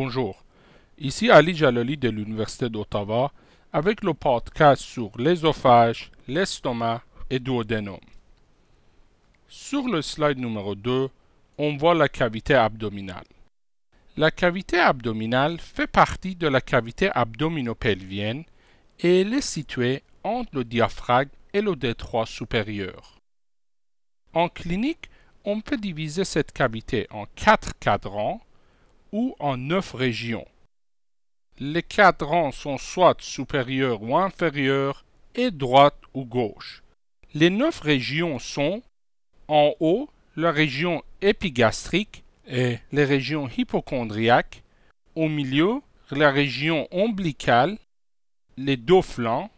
Bonjour, ici Ali Jalali de l'Université d'Ottawa avec le podcast sur l'œsophage, l'estomac et duodénum. Sur le slide numéro 2, on voit la cavité abdominale. La cavité abdominale fait partie de la cavité abdominopelvienne et elle est située entre le diaphragme et le détroit supérieur. En clinique, on peut diviser cette cavité en quatre cadrans ou en neuf régions. Les cadrans sont soit supérieurs ou inférieurs et droite ou gauche. Les neuf régions sont en haut la région épigastrique et les régions hypochondriaques, au milieu la région ombilicale, les deux flancs,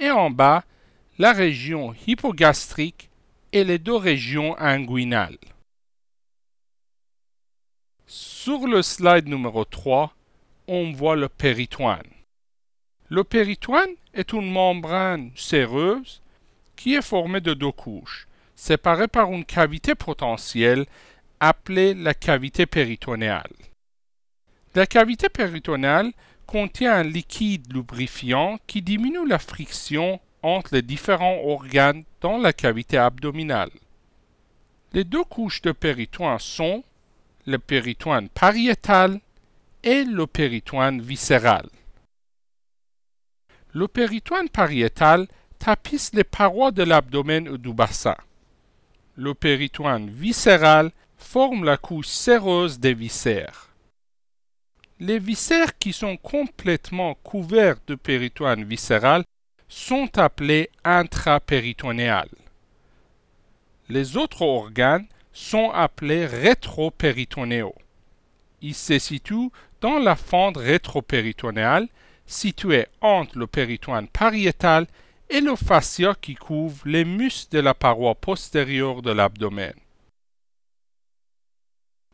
et en bas la région hypogastrique et les deux régions inguinales. Sur le slide numéro 3, on voit le péritoine. Le péritoine est une membrane séreuse qui est formée de deux couches, séparées par une cavité potentielle appelée la cavité péritonéale. La cavité péritonéale contient un liquide lubrifiant qui diminue la friction entre les différents organes dans la cavité abdominale. Les deux couches de péritoine sont le péritoine pariétal et le péritoine viscéral. Le péritoine pariétal tapisse les parois de l'abdomen ou du bassin. Le péritoine viscéral forme la couche séreuse des viscères. Les viscères qui sont complètement couverts de péritoine viscéral sont appelés intrapéritonéales. Les autres organes sont appelés rétropéritonéaux. Ils se situent dans la fente rétropéritonéale située entre le péritoine pariétal et le fascia qui couvre les muscles de la paroi postérieure de l'abdomen.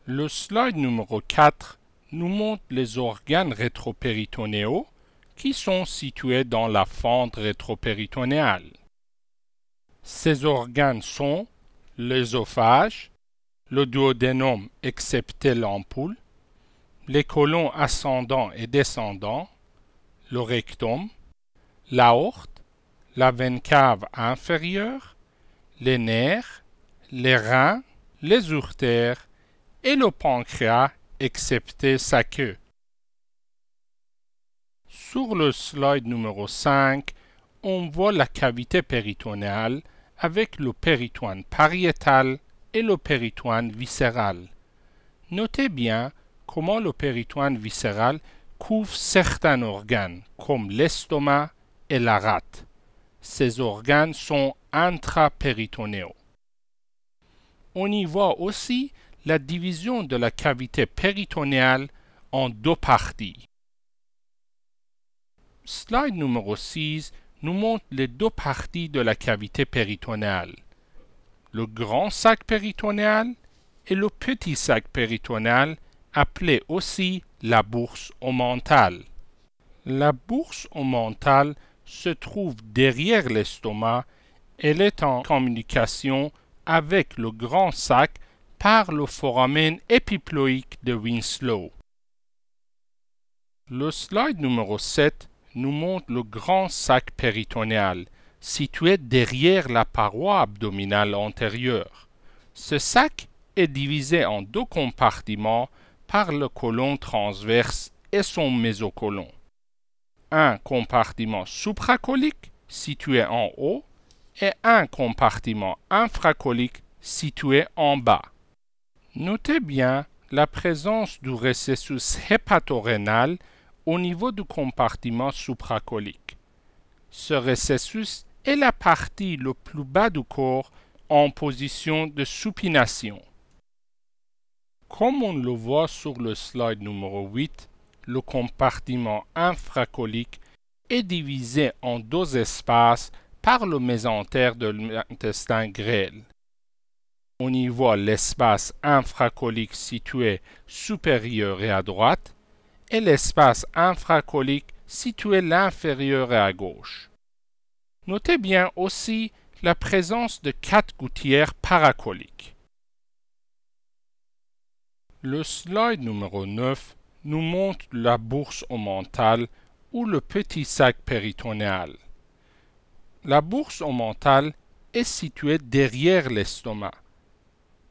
Le slide numéro 4 nous montre les organes rétropéritonéaux qui sont situés dans la fente rétropéritonéale. Ces organes sont l'œsophage, le duodénum excepté l'ampoule, les colons ascendants et descendants, le rectum, l'aorte, la veine cave inférieure, les nerfs, les reins, les urtères et le pancréas excepté sa queue. Sur le slide numéro 5, on voit la cavité péritonéale avec le péritoine pariétal et le péritoine viscéral. Notez bien comment le péritoine viscéral couvre certains organes, comme l'estomac et la rate. Ces organes sont intrapéritonéaux. On y voit aussi la division de la cavité péritonéale en deux parties. Slide numéro 6 nous montre les deux parties de la cavité péritonéale. Le grand sac péritonéal et le petit sac péritonéal appelé aussi la bourse omentale. La bourse omentale se trouve derrière l'estomac. Elle est en communication avec le grand sac par le foramen épiploïque de Winslow. Le slide numéro 7 nous montre le grand sac péritonéal, situé derrière la paroi abdominale antérieure. Ce sac est divisé en deux compartiments par le côlon transverse et son mésocolon. Un compartiment supracolique situé en haut et un compartiment infracolique situé en bas. Notez bien la présence du récessus hépatorénal au niveau du compartiment supracolique. Ce récessus est la partie le plus bas du corps en position de supination. Comme on le voit sur le slide numéro 8, le compartiment infracolique est divisé en deux espaces par le mésentère de l'intestin grêle. On y voit l'espace infracolique situé supérieur et à droite et l'espace infracolique situé l'inférieur et à gauche. Notez bien aussi la présence de quatre gouttières paracoliques. Le slide numéro 9 nous montre la bourse omentale ou le petit sac péritonéal. La bourse omentale est située derrière l'estomac.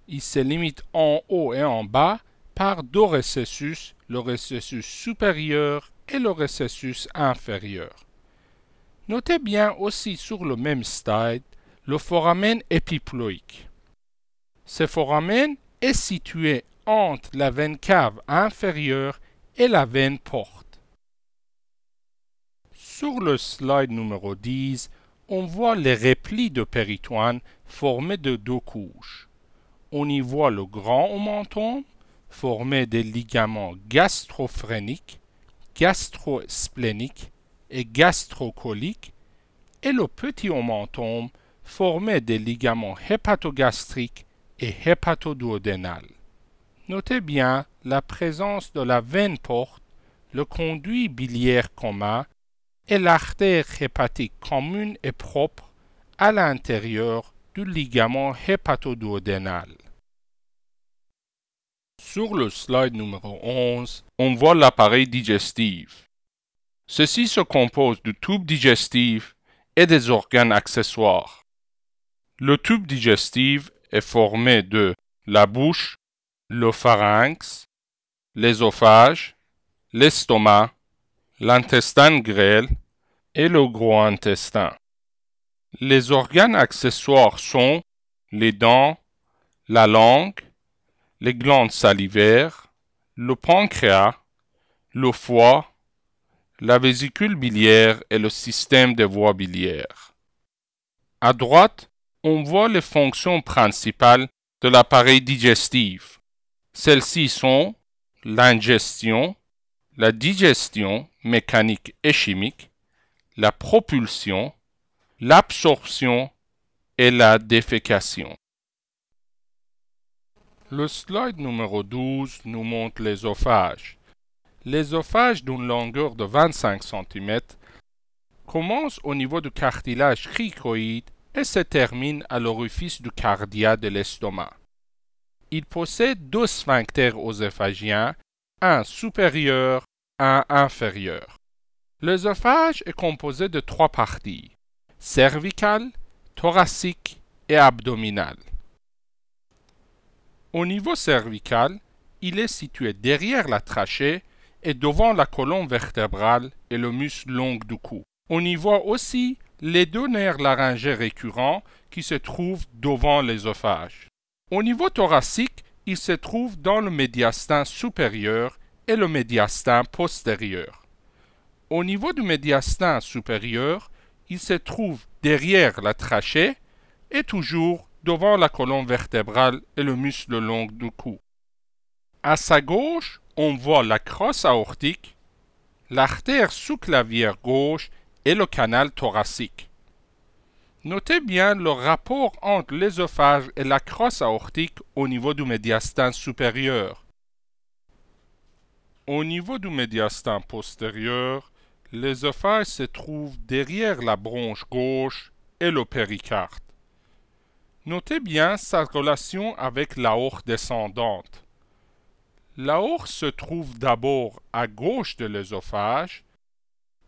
Il se limite en haut et en bas par deux récessus, le récessus supérieur et le récessus inférieur. Notez bien aussi sur le même slide le foramen épiploïque. Ce foramen est situé entre la veine cave inférieure et la veine porte. Sur le slide numéro 10, on voit les replis de péritoine formés de deux couches. On y voit le grand omentum formé des ligaments gastrophréniques, gastrospléniques et gastrocoliques et le petit omentum formé des ligaments hépatogastriques et hépatoduodénales. Notez bien la présence de la veine porte, le conduit biliaire commun et l'artère hépatique commune et propre à l'intérieur du ligament hépatoduodénal. Sur le slide numéro 11, on voit l'appareil digestif. Ceci se compose du tube digestif et des organes accessoires. Le tube digestif est formé de la bouche, le pharynx, l'ésophage, l'estomac, l'intestin grêle et le gros intestin. Les organes accessoires sont les dents, la langue, les glandes salivaires, le pancréas, le foie, la vésicule biliaire et le système des voies biliaires. À droite, on voit les fonctions principales de l'appareil digestif. Celles-ci sont l'ingestion, la digestion mécanique et chimique, la propulsion, l'absorption et la défécation. Le slide numéro 12 nous montre l'ésophage. L'ésophage d'une longueur de 25 cm commence au niveau du cartilage cricoïde et se termine à l'orifice du cardia de l'estomac. Il possède deux sphincters œsophagiens, un supérieur, un inférieur. L'œsophage est composé de trois parties, cervicale, thoracique et abdominale. Au niveau cervical, il est situé derrière la trachée devant la colonne vertébrale et le muscle long du cou. On y voit aussi les deux nerfs laryngés récurrents qui se trouvent devant l'œsophage. Au niveau thoracique, il se trouve dans le médiastin supérieur et le médiastin postérieur. Au niveau du médiastin supérieur, il se trouve derrière la trachée et toujours devant la colonne vertébrale et le muscle long du cou. À sa gauche, on voit la crosse aortique, l'artère sous-clavière gauche et le canal thoracique. Notez bien le rapport entre l'œsophage et la crosse aortique au niveau du médiastin supérieur. Au niveau du médiastin postérieur, l'œsophage se trouve derrière la bronche gauche et le péricarde. Notez bien sa relation avec l'aorte descendante. L'aorte se trouve d'abord à gauche de l'œsophage,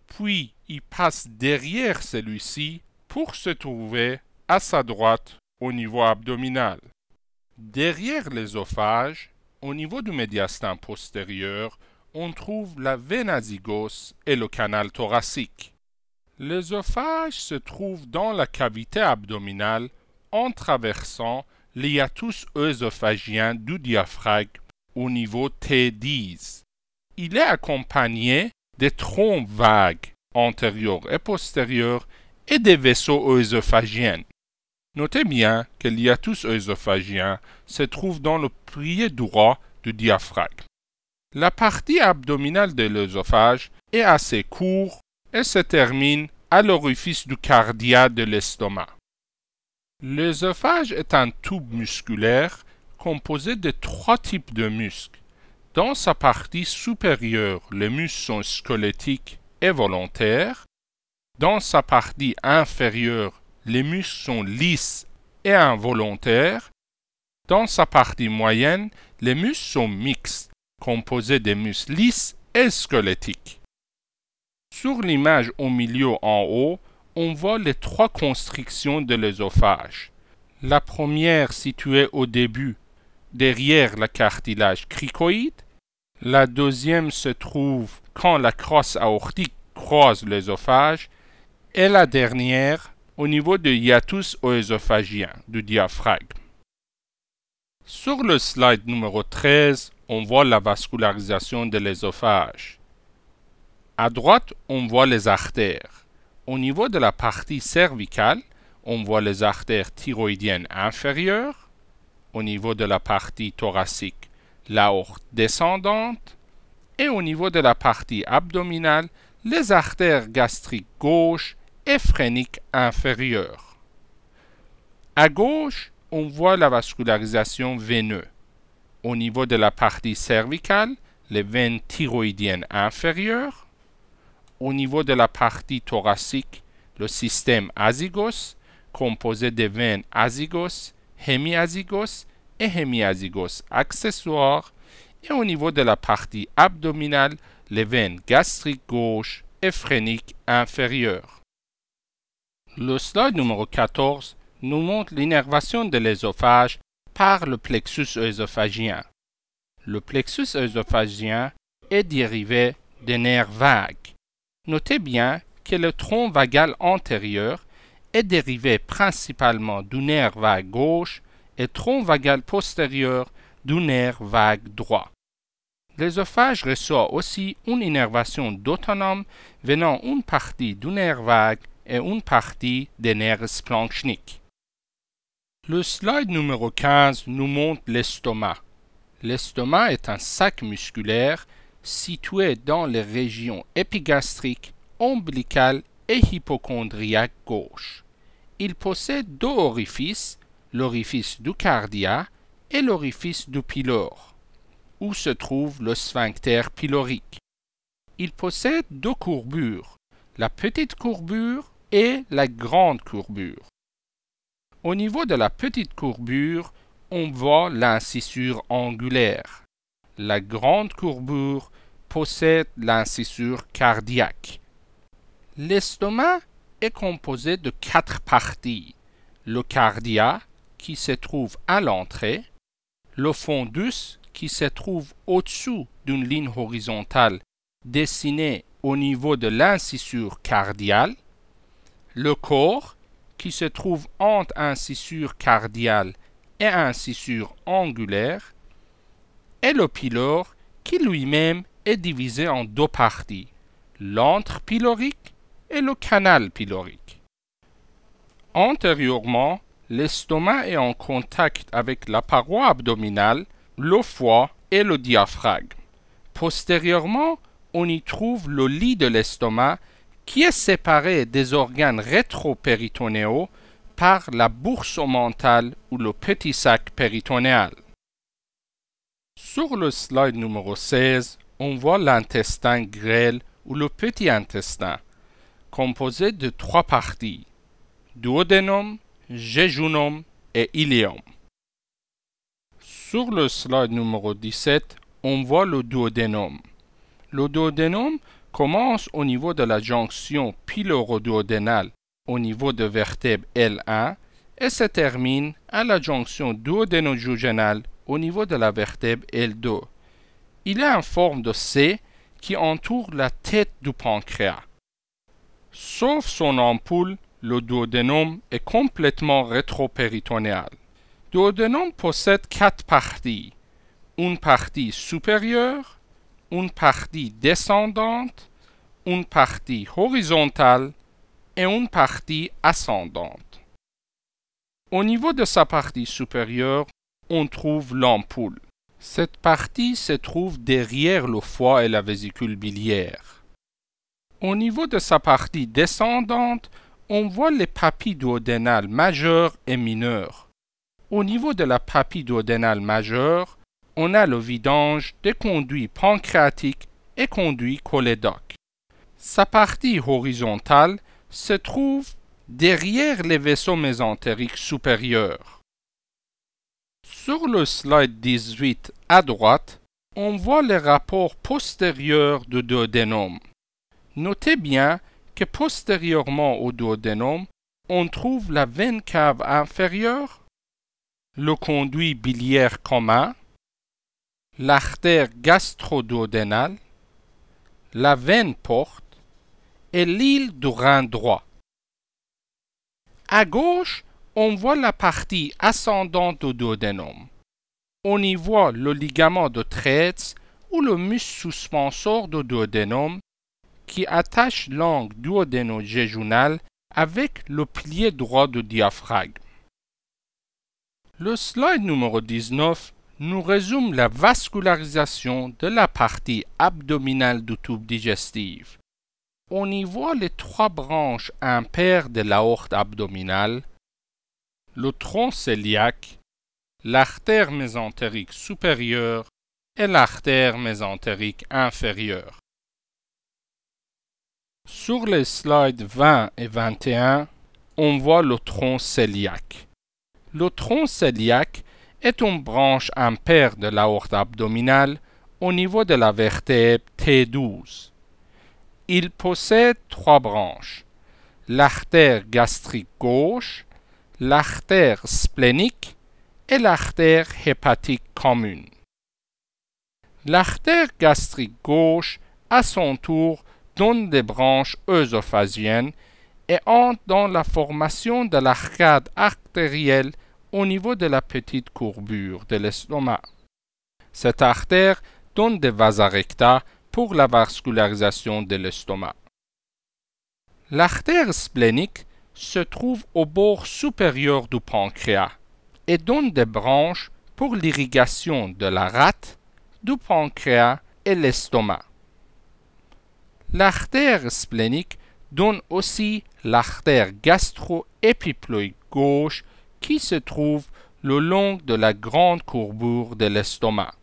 puis il passe derrière celui-ci pour se trouver à sa droite au niveau abdominal. Derrière l'œsophage, au niveau du médiastin postérieur, on trouve la veine azygos et le canal thoracique. L'œsophage se trouve dans la cavité abdominale en traversant l'hiatus œsophagien du diaphragme au niveau T10. Il est accompagné des troncs vagues antérieurs et postérieurs et des vaisseaux œsophagiens. Notez bien que l'hiatus œsophagien se trouve dans le plié droit du diaphragme. La partie abdominale de l'œsophage est assez courte et se termine à l'orifice du cardia de l'estomac. L'œsophage est un tube musculaire composé de trois types de muscles. Dans sa partie supérieure, les muscles sont squelettiques et volontaires. Dans sa partie inférieure, les muscles sont lisses et involontaires. Dans sa partie moyenne, les muscles sont mixtes composé de muscles lisses et squelettiques. Sur l'image au milieu en haut, on voit les trois constrictions de l'œsophage. La première située au début, derrière le cartilage cricoïde. La deuxième se trouve quand la crosse aortique croise l'œsophage. Et la dernière au niveau du hiatus œsophagien, du diaphragme. Sur le slide numéro 13, on voit la vascularisation de l'œsophage. À droite, on voit les artères. Au niveau de la partie cervicale, on voit les artères thyroïdiennes inférieures. Au niveau de la partie thoracique, l'aorte descendante. Et au niveau de la partie abdominale, les artères gastriques gauche et phréniques inférieures. À gauche, on voit la vascularisation veineuse. Au niveau de la partie cervicale, les veines thyroïdiennes inférieures. Au niveau de la partie thoracique, le système azygos, composé de veines azygos, hémiazygos et hémiazygos accessoires. Et au niveau de la partie abdominale, les veines gastriques gauche et phréniques inférieures. Le slide numéro 14 nous montre l'innervation de l'œsophage par le plexus œsophagien. Le plexus œsophagien est dérivé des nerfs vagues. Notez bien que le tronc vagal antérieur est dérivé principalement du nerf vague gauche et tronc vagal postérieur du nerf vague droit. L'œsophage reçoit aussi une innervation d'autonome venant une partie du nerf vague et une partie des nerfs splanchniques. Le slide numéro 15 nous montre l'estomac. L'estomac est un sac musculaire situé dans les régions épigastriques, ombilicales et hypochondriaques gauche. Il possède deux orifices, l'orifice du cardia et l'orifice du pylore, où se trouve le sphincter pylorique. Il possède deux courbures, la petite courbure et la grande courbure. Au niveau de la petite courbure, on voit l'incisure angulaire. La grande courbure possède l'incisure cardiaque. L'estomac est composé de quatre parties. Le cardia, qui se trouve à l'entrée, le fondus, qui se trouve au-dessous d'une ligne horizontale dessinée au niveau de l'incisure cardiale, le corps, qui se trouve entre incisure cardiale et incisure angulaire, et le pylore qui lui-même est divisé en deux parties, l'antre pylorique et le canal pylorique. Antérieurement, l'estomac est en contact avec la paroi abdominale, le foie et le diaphragme. Postérieurement, on y trouve le lit de l'estomac qui est séparé des organes rétropéritonéaux par la bourse mentale ou le petit sac péritonéal. Sur le slide numéro 16, on voit l'intestin grêle ou le petit intestin, composé de trois parties, duodénum, jejunum et iléum. Sur le slide numéro 17, on voit le duodénum. Le duodénum commence au niveau de la jonction pyloroduodénale au niveau de vertèbre L1 et se termine à la jonction duodénojugénale au niveau de la vertèbre L2. Il est en forme de C qui entoure la tête du pancréas. Sauf son ampoule, le duodénum est complètement rétropéritonéal. Duodénum possède quatre parties. Une partie supérieure, une partie descendante, une partie horizontale et une partie ascendante. Au niveau de sa partie supérieure, on trouve l'ampoule. Cette partie se trouve derrière le foie et la vésicule biliaire. Au niveau de sa partie descendante, on voit les papilles duodénales majeures et mineures. Au niveau de la papille duodénale majeure, on a le vidange des conduits pancréatiques et conduits cholédoques. Sa partie horizontale se trouve derrière les vaisseaux mésentériques supérieurs. Sur le slide 18 à droite, on voit les rapports postérieurs du duodénum. Notez bien que postérieurement au duodénum, on trouve la veine cave inférieure, le conduit biliaire commun, l'artère gastro-duodénale, la veine porte et l'île du rein droit. À gauche, on voit la partie ascendante du duodénum. On y voit le ligament de Treitz ou le muscle suspenseur du duodénum qui attache l'angle duodéno-jéjunal avec le pilier droit du diaphragme. Le slide numéro 19 nous résume la vascularisation de la partie abdominale du tube digestif. On y voit les trois branches impaires de l'aorte abdominale, le tronc cœliaque, l'artère mésentérique supérieure et l'artère mésentérique inférieure. Sur les slides 20 et 21, on voit le tronc cœliaque. Le tronc cœliaque est une branche impaire de l'aorte abdominale au niveau de la vertèbre T12. Il possède trois branches l'artère gastrique gauche, l'artère splénique et l'artère hépatique commune. L'artère gastrique gauche, à son tour, donne des branches œsophasiennes et entre dans la formation de l'arcade artérielle au niveau de la petite courbure de l'estomac. Cette artère donne des vasa recta pour la vascularisation de l'estomac. L'artère splénique se trouve au bord supérieur du pancréas et donne des branches pour l'irrigation de la rate, du pancréas et l'estomac. L'artère splénique donne aussi l'artère gastro-épiploïque gauche qui se trouve le long de la grande courbure de l'estomac.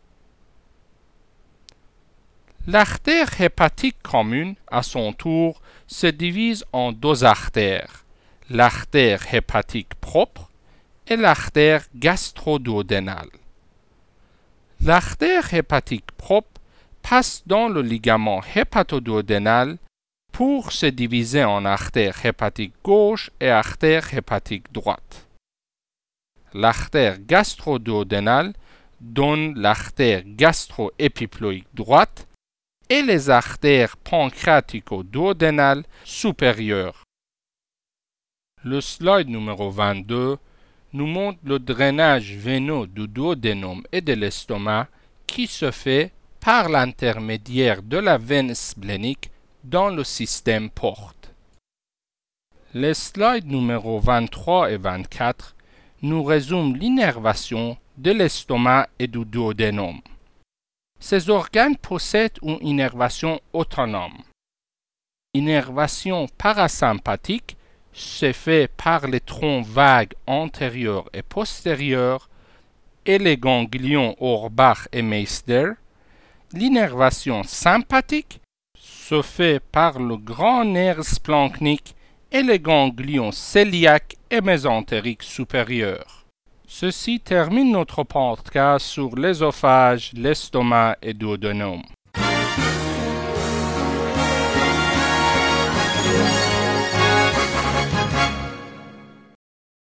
L'artère hépatique commune, à son tour, se divise en deux artères, l'artère hépatique propre et l'artère gastro-duodénale. L'artère hépatique propre passe dans le ligament hépatoduodénal pour se diviser en artère hépatique gauche et artère hépatique droite. L'artère gastro-duodénale donne l'artère gastro-épiploïque droite et les artères pancréatico-duodénales supérieures. Le slide numéro 22 nous montre le drainage veineux du duodénum et de l'estomac qui se fait par l'intermédiaire de la veine splénique dans le système porte. Les slides numéro 23 et 24 nous résument l'innervation de l'estomac et du duodénum. Ces organes possèdent une innervation autonome. Innervation parasympathique se fait par les troncs vagues antérieurs et postérieurs et les ganglions Orbach et Meister L'innervation sympathique se fait par le grand nerf splanchnique et les ganglions cœliaques et mésentériques supérieurs. Ceci termine notre podcast sur l'ésophage, l'estomac et duodénum.